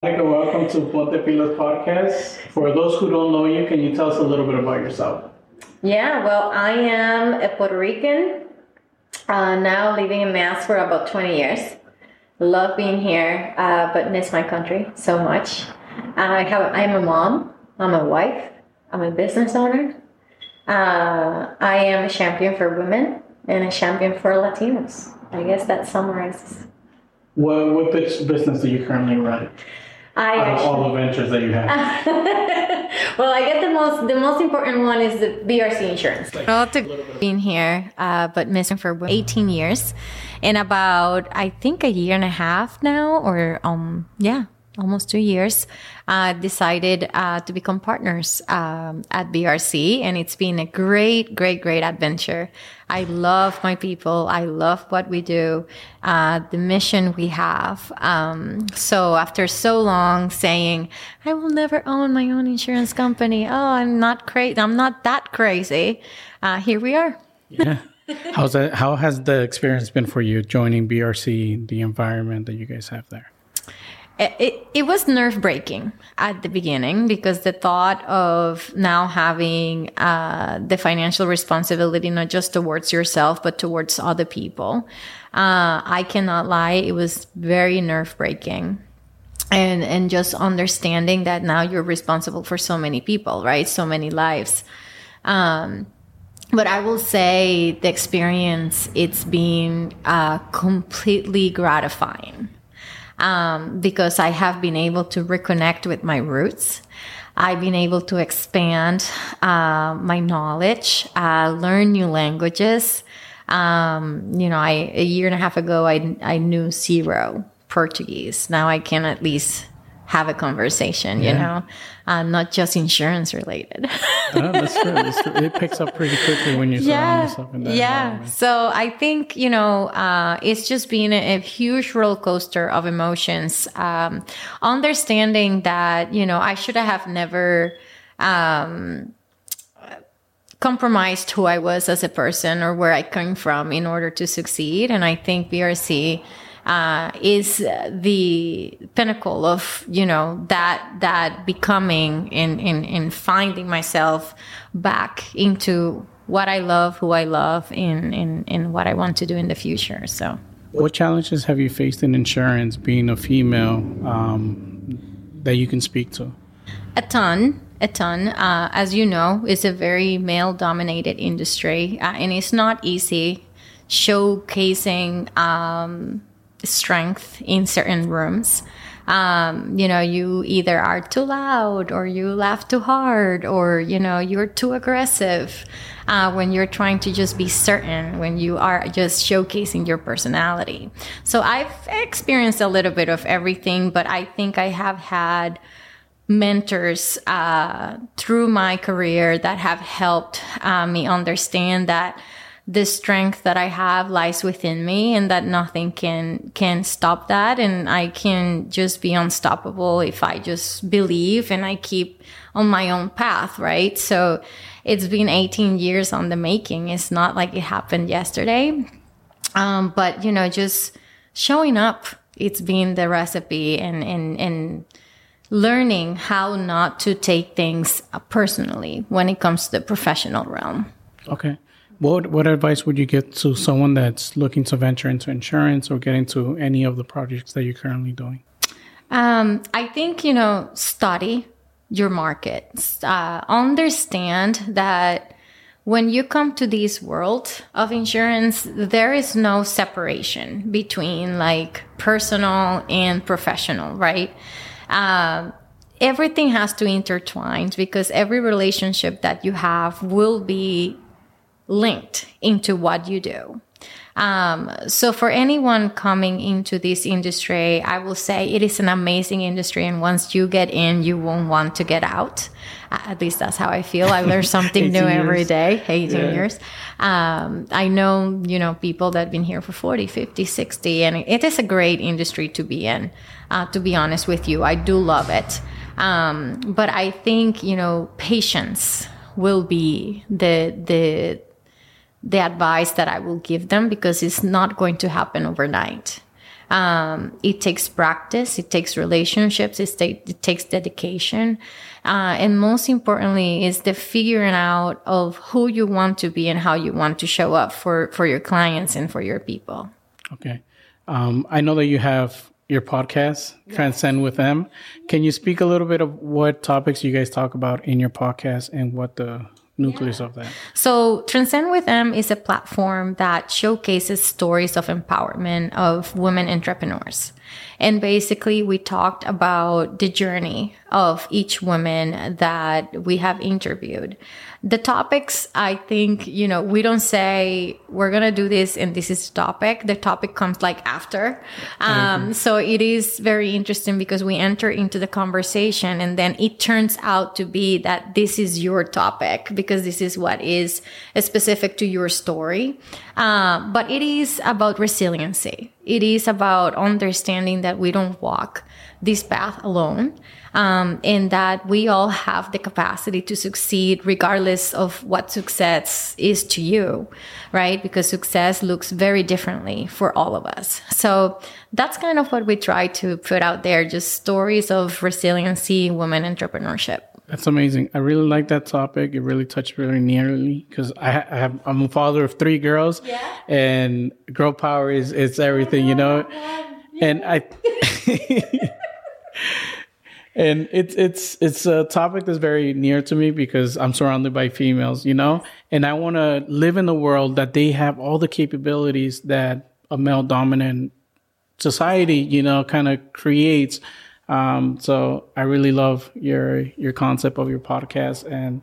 Monica, welcome to Ponte Pilas podcast. For those who don't know you, can you tell us a little bit about yourself? Yeah, well, I am a Puerto Rican, uh, now living in Mass for about 20 years. Love being here, uh, but miss my country so much. I have, I'm a mom, I'm a wife, I'm a business owner. Uh, I am a champion for women and a champion for Latinos. I guess that summarizes. What, what business do you currently run? I Out of all the ventures that you have. well, I get the most the most important one is the BRZ insurance. Well, to being here, uh, but missing for 18 years, in about I think a year and a half now, or um, yeah, almost two years, uh, decided uh, to become partners um, at BRZ, and it's been a great, great, great adventure. I love my people. I love what we do, uh, the mission we have. Um, so after so long saying, I will never own my own insurance company. Oh, I'm not crazy. I'm not that crazy. Uh, here we are. yeah. How's that? How has the experience been for you joining BRZ, the environment that you guys have there? It, it was nerve breaking at the beginning because the thought of now having uh, the financial responsibility not just towards yourself but towards other people. Uh, i cannot lie it was very nerve breaking and and just understanding that now you're responsible for so many people right? So many lives. Um, but I will say the experience, it's been uh, completely gratifying um, because I have been able to reconnect with my roots. I've been able to expand uh, my knowledge, uh, learn new languages. Um, you know, I a year and a half ago, I I knew zero Portuguese. Now I can at least have a conversation, yeah. you know, uh, not just insurance related. oh, that's true. That's true. It picks up pretty quickly when you yeah, yourself in that Yeah. So I think, you know, uh, it's just been a, a, huge roller coaster of emotions. Um, understanding that, you know, I should have never, um, compromised who I was as a person or where I came from in order to succeed. And I think BRZ, uh, is the pinnacle of you know that that becoming in in in finding myself back into what I love, who I love, in in in what I want to do in the future. So, what challenges have you faced in insurance, being a female, um, that you can speak to? A ton a ton. Uh, as you know, it's a very male dominated industry, uh, and it's not easy showcasing um, strength in certain rooms. Um, you know, you either are too loud or you laugh too hard or, you know, you're too aggressive uh, when you're trying to just be certain, when you are just showcasing your personality. So I've experienced a little bit of everything, but I think I have had mentors uh, through my career that have helped uh, me understand that the strength that I have lies within me and that nothing can can stop that and I can just be unstoppable if I just believe and I keep on my own path, right? So it's been 18 years on the making. It's not like it happened yesterday. Um, but you know, just showing up, it's been the recipe and and and learning how not to take things personally when it comes to the professional realm. Okay. What what advice would you give to someone that's looking to venture into insurance or get into any of the projects that you're currently doing? Um, I think you know study your market, uh, understand that when you come to this world of insurance, there is no separation between like personal and professional, right? Um, everything has to intertwine because every relationship that you have will be linked into what you do. Um, so for anyone coming into this industry, I will say it is an amazing industry, and once you get in, you won't want to get out. At least that's how I feel. I learn something new years. every day. 18 yeah. years. Um, I know, you know, people that have been here for 40, 50, 60, and it is a great industry to be in. Uh, to be honest with you, I do love it. Um, but I think, you know, patience will be the, the, the advice that I will give them because it's not going to happen overnight. Um, it takes practice, it takes relationships, it, it takes dedication. Uh, and most importantly is the figuring out of who you want to be and how you want to show up for, for your clients and for your people. Okay. Um, I know that you have your podcast. Transcend with M. Can you speak a little bit of what topics you guys talk about in your podcast and what the nucleus yeah. of that? So, Transcend with M is a platform that showcases stories of empowerment of women entrepreneurs. And basically, we talked about the journey of each woman that we have interviewed. The topics, I think, you know, we don't say we're going to do this and this is the topic. The topic comes like after. Um, so it is very interesting because we enter into the conversation and then it turns out to be that this is your topic because this is what is specific to your story. Uh, but it is about resiliency. It is about understanding that we don't walk this path alone um, and that we all have the capacity to succeed regardless of what success is to you, right? Because success looks very differently for all of us. So that's kind of what we try to put out there just stories of resiliency, women entrepreneurship. That's amazing. I really like that topic. It really touched really nearly because I, I, have I'm a father of three girls, yeah. and girl power is is everything, oh, you know. And I and it's it's it's a topic that's very near to me because I'm surrounded by females, you know, and I want to live in a world that they have all the capabilities that a male dominant society, you know, kind of creates. Um, so I really love your your concept of your podcast, and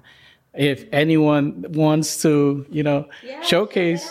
if anyone wants to, you know, yeah, showcase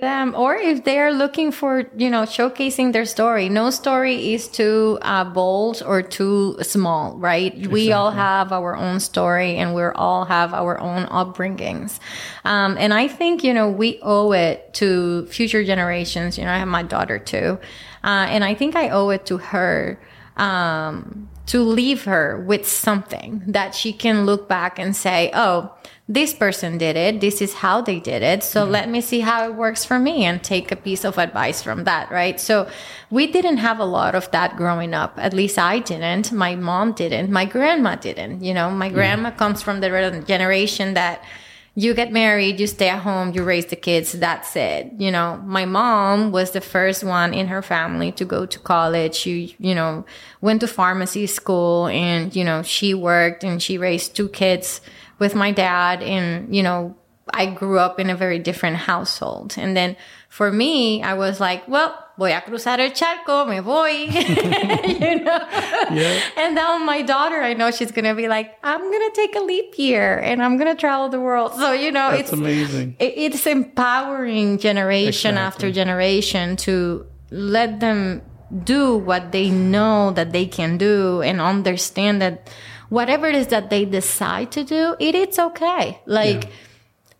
them or if they're looking for you know showcasing their story. No story is too uh, bold or too small right? Exactly. we all have our own story and we all have our own upbringings. Um, and i think you know we owe it to future generations. You know i have my daughter too. Uh, and i think i owe it to her um, to leave her with something that she can look back and say oh this person did it. This is how they did it. So mm-hmm. let me see how it works for me and take a piece of advice from that, right? So we didn't have a lot of that growing up. At least I didn't. My mom didn't. My grandma didn't. You know, my grandma comes from the generation that you get married, you stay at home, you raise the kids, that's it. You know, my mom was the first one in her family to go to college. She, you know, went to pharmacy school and, you know, she worked and she raised two kids with my dad and you know I grew up in a very different household. And then for me I was like well voy a cruzar el charco me voy. You know? Yeah. and now my daughter I know she's gonna be like I'm gonna take a leap year and I'm gonna travel the world. So you know That's it's amazing. it, it's empowering generation exactly. after generation to let them do what they know that they can do and understand that whatever it is that they decide to do, it it's okay. Like yeah.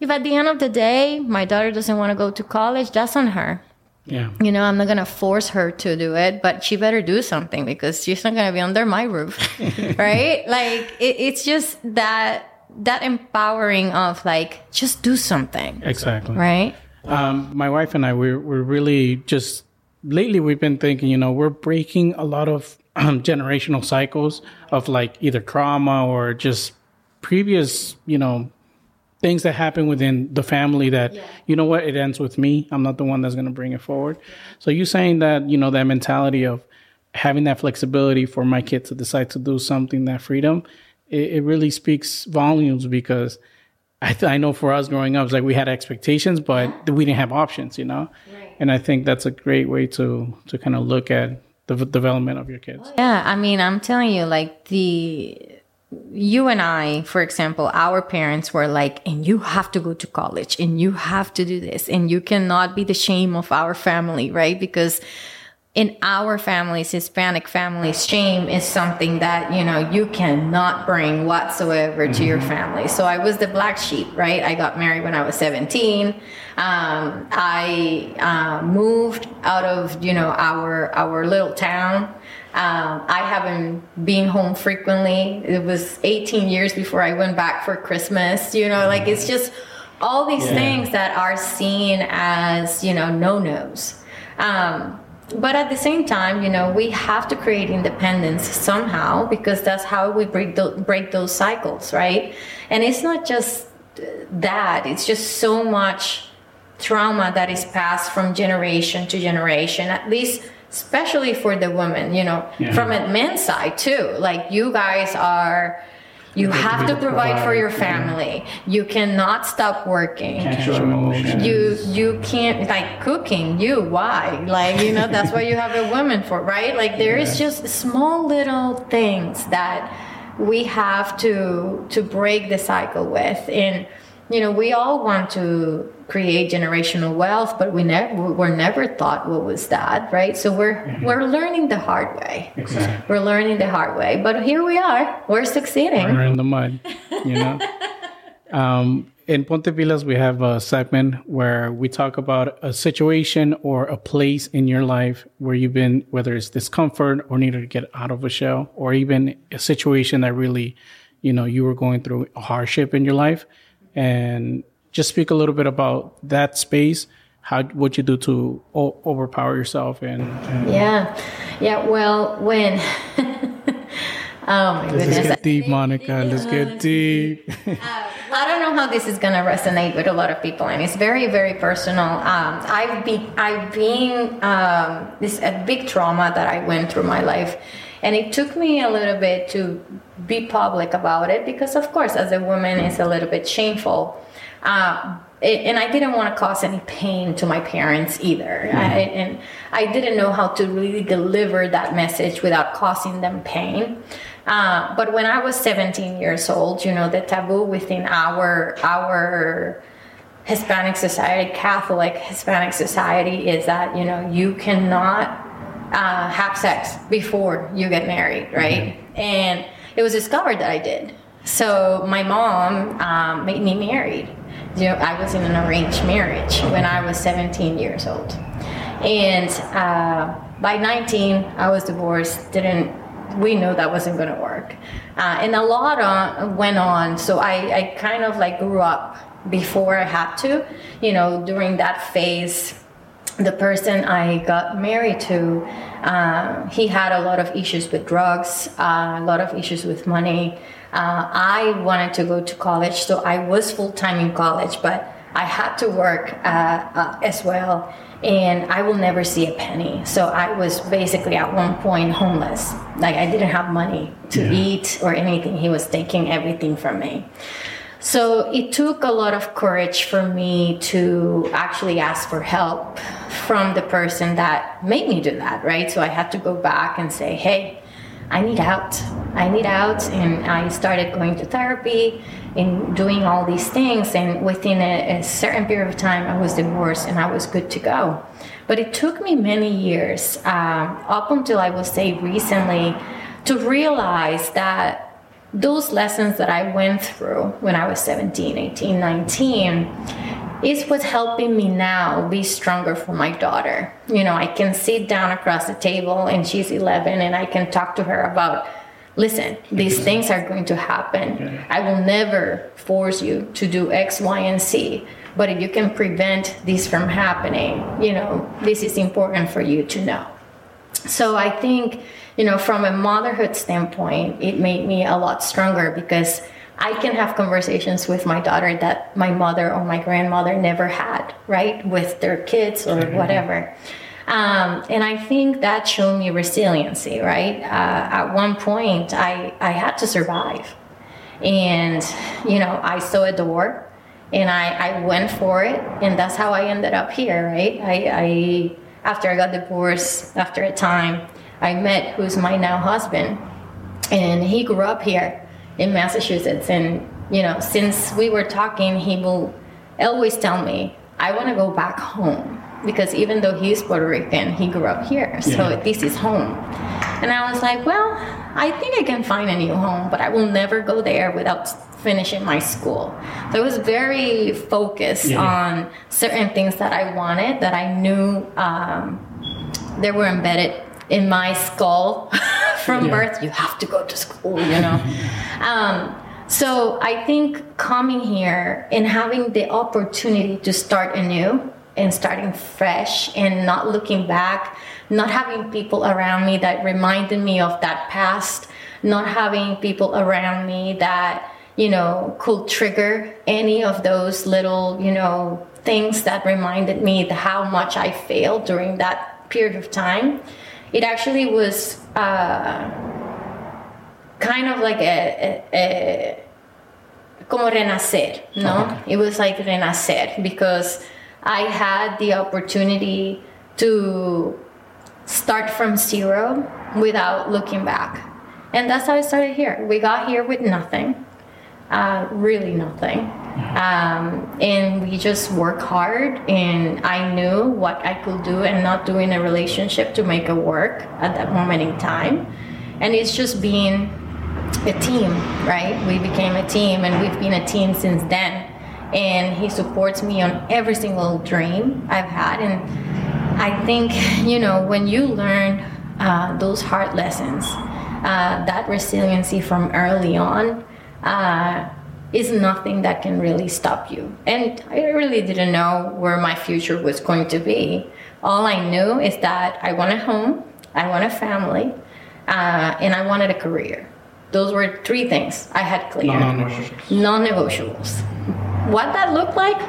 if at the end of the day my daughter doesn't want to go to college, that's on her. Yeah. You know, I'm not gonna force her to do it, but she better do something because she's not gonna be under my roof, right? Like it, it's just that that empowering of like just do something. Exactly. Right. Um, my wife and I, we're we're really just lately we've been thinking, you know, we're breaking a lot of um, generational cycles of like either trauma or just previous, you know, things that happen within the family that yeah. you know what it ends with me i'm not the one that's going to bring it forward so you saying that you know that mentality of having that flexibility for my kid to decide to do something that freedom it, it really speaks volumes because I, th- I know for us growing up it's like we had expectations but we didn't have options you know right. and i think that's a great way to to kind of look at the development of your kids. Yeah, I mean, I'm telling you, like the you and I, for example, our parents were like, and you have to go to college and you have to do this and you cannot be the shame of our family, right? Because in our families, Hispanic families, shame is something that, you know, you cannot bring whatsoever to your mm-hmm. family. So I was the black sheep, right? I got married when I was 17. Um, I uh, moved out of, you know, our, our little town. Um, I haven't been home frequently. It was 18 years before I went back for Christmas, you know, like it's just all these yeah. things that are seen as, you know, no-nos. Um, but at the same time, you know, we have to create independence somehow because that's how we break the, break those cycles, right? And it's not just that; it's just so much trauma that is passed from generation to generation. At least, especially for the women, you know, yeah. from a men's side too. Like you guys are you have to provide for your family. You cannot stop working. You you can't like cooking. You why? Like you know that's why you have a woman for right? Like there is just small little things that we have to to break the cycle with and you know we all want to create generational wealth but we never we're never thought what was that right? So we're mm-hmm. we're learning the hard way. Exactly. we're learning the hard way but here we are. We're succeeding. We're in the mud you know? Um, in Ponte Pilas, we have a segment where we talk about a situation or a place in your life where you've been, whether it's discomfort or needed to get out of a shell, or even a situation that really, you know, you were going through a hardship in your life. And just speak a little bit about that space how what you do to o- overpower yourself and, and, yeah. Yeah well when oh my let's goodness. get deep monica. Let's get deep. Uh, I don't know how this is gonna resonate with a lot of people, and it's very, very personal. Um, I've been, I've been um, this a big trauma that I went through my life, and it took me a little bit to be public about it because, of course, as a woman, it's a little bit shameful. Uh, and I didn't want to cause any pain to my parents either. Mm-hmm. I, and I didn't know how to really deliver that message without causing them pain. Uh, but when I was 17 years old, you know, the taboo within our our Hispanic society, Catholic Hispanic society, is that you know you cannot uh, have sex before you get married, right? Mm-hmm. And it was discovered that I did. So my mom um, made me married. I was in an arranged marriage when I was 17 years old, and uh, by 19 I was divorced. Didn't we know that wasn't going to work. Uh, and a lot on, went on. So I, I kind of like grew up before I had to, you know, during that phase. The person I got married to, uh, he had a lot of issues with drugs, uh, a lot of issues with money. Uh, I wanted to go to college, so I was full time in college, but I had to work uh, uh, as well and I will never see a penny. So I was basically at one point homeless. Like I didn't have money to yeah. eat or anything. He was taking everything from me. So it took a lot of courage for me to actually ask for help from the person that made me do that, right? So I had to go back and say, hey, I need out. I need out. And I started going to therapy and doing all these things. And within a, a, certain period of time, I was divorced and I was good to go. But it took me many years, um, up until I would say recently, to realize that those lessons that I went through when I was 17, 18, 19 is what's helping me now be stronger for my daughter. You know, I can sit down across the table and she's 11 and I can talk to her about listen, these things are going to happen. I will never force you to do X, Y, and Z. But if you can prevent this from happening, you know, this is important for you to know. So I think, you know, from a motherhood standpoint, it made me a lot stronger because I can have conversations with my daughter that my mother or my grandmother never had, right? With their kids or mm-hmm. whatever. Um, and I think that showed me resiliency, right? Uh, at one point, I, I had to survive. And, you know, I saw a door and I, I went for it. And that's how I ended up here, right? I, I after I got divorced, after a time, I met who's my now husband. And he grew up here in Massachusetts. And, you know, since we were talking, he will always tell me, I want to go back home because even though he's Puerto Rican, he grew up here. So yeah. this is home. And I was like, well, I think I can find a new home, but I will never go there without finishing my school. So I was very focused yeah. on certain things that I wanted that I knew um, they were embedded in my skull from yeah. birth. You have to go to school, you know. um, so I think coming here and having the opportunity to start anew and starting fresh and not looking back, not having people around me that reminded me of that past, not having people around me that, you know, could trigger any of those little, you know, things that reminded me how much I failed during that period of time. It actually was uh, kind of like a, a, a como renacer, no? Okay. It was like renacer because I had the opportunity to start from zero without looking back. And that's how I started here. We got here with nothing, uh, really nothing. Um, and we just work hard, and I knew what I could do and not do in a relationship to make it work at that moment in time. And it's just being a team, right? We became a team, and we've been a team since then. And he supports me on every single dream I've had. And I think, you know, when you learn uh, those hard lessons, uh, that resiliency from early on uh, is nothing that can really stop you. And I really didn't know where my future was going to be. All I knew is that I want a home, I want a family, uh, and I wanted a career. Those were three things I had clear. Non-negotiables. Non-negotiables. What that looked like,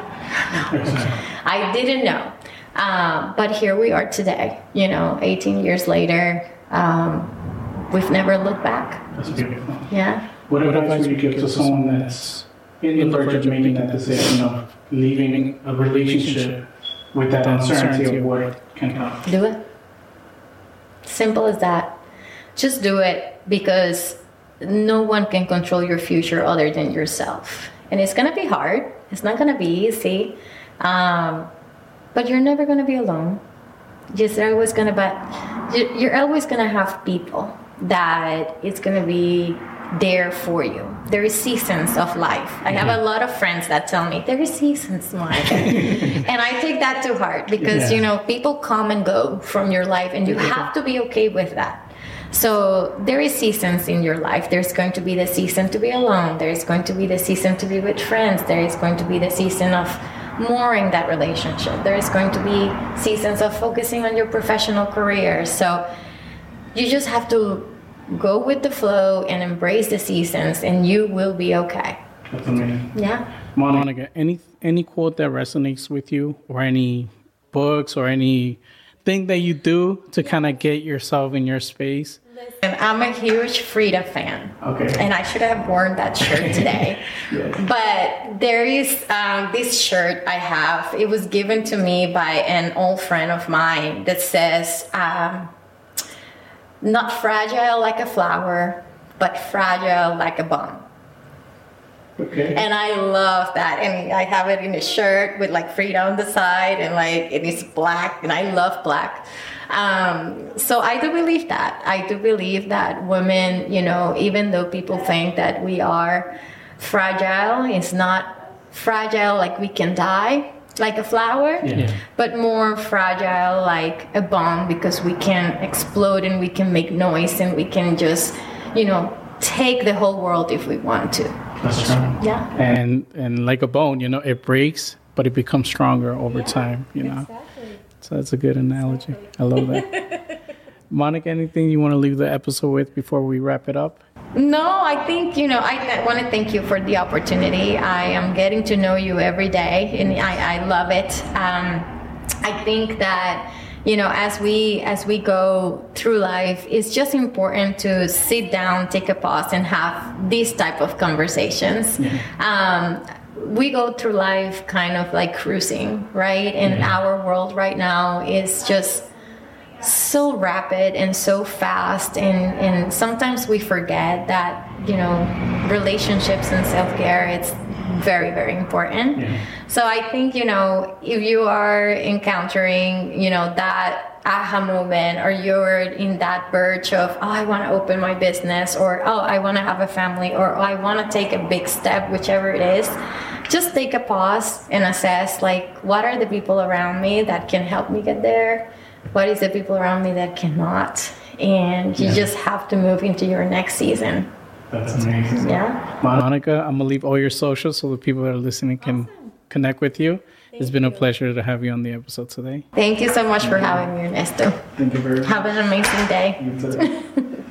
I didn't know. Um, but here we are today. You know, 18 years later, um, we've never looked back. That's beautiful. Yeah. What advice would you give to someone that's in the verge of making that decision of leaving a relationship with that uncertainty of what can come? Do it. Simple as that. Just do it because no one can control your future other than yourself. And it's going to be hard, it's not going to be easy, um, but you're never going to be alone. Just always going to, but you're always going to have people that it's going to be there for you. There is seasons of life. I have a mm-hmm. lot of friends that tell me there is seasons, Monica, and I take that to heart because yeah. you know people come and go from your life, and you have to be okay with that. So there is seasons in your life. There's going to be the season to be alone. There's going to be the season to be with friends. There is going to be the season of mooring that relationship. There is going to be seasons of focusing on your professional career. So you just have to go with the flow and embrace the seasons, and you will be okay. That's amazing. Yeah. Monica, any any quote that resonates with you, or any books, or any thing that you do to kind of get yourself in your space? And I'm a huge Frida fan. Okay. And I should have worn that shirt today. yes. But there is um, this shirt I have. It was given to me by an old friend of mine that says, um, not fragile like a flower, but fragile like a bomb. Okay. And I love that. And I have it in a shirt with like Frida on the side and like it is black and I love black. Um, so I do believe that. I do believe that women, you know, even though people think that we are fragile, it's not fragile like we can die like a flower, yeah. but more fragile like a bomb because we can explode and we can make noise and we can just, you know, take the whole world if we want to. That's right. Yeah. And and like a bone, you know, it breaks, but it becomes stronger over yeah, time. You know. Exactly. So that's a good analogy. Exactly. I love that. Monica, anything you want to leave the episode with before we wrap it up? No, I think, you know, I, I want to thank you for the opportunity. I am getting to know you every day, and I, I love it. Um, I think that you know as we as we go through life it's just important to sit down take a pause and have these type of conversations yeah. um, we go through life kind of like cruising right and yeah. our world right now is just so rapid and so fast and and sometimes we forget that you know relationships and self-care it's very very important yeah. so i think you know if you are encountering you know that aha moment or you're in that verge of oh i want to open my business or oh i want to have a family or oh, i want to take a big step whichever it is just take a pause and assess like what are the people around me that can help me get there what is the people around me that cannot and you yeah. just have to move into your next season that's amazing yeah monica i'm gonna leave all your socials so the people that are listening can awesome. connect with you. Thank it's been you. a pleasure to have you on the episode today. Thank you so much for having me, Ernesto. Thank you very much. Have an amazing day.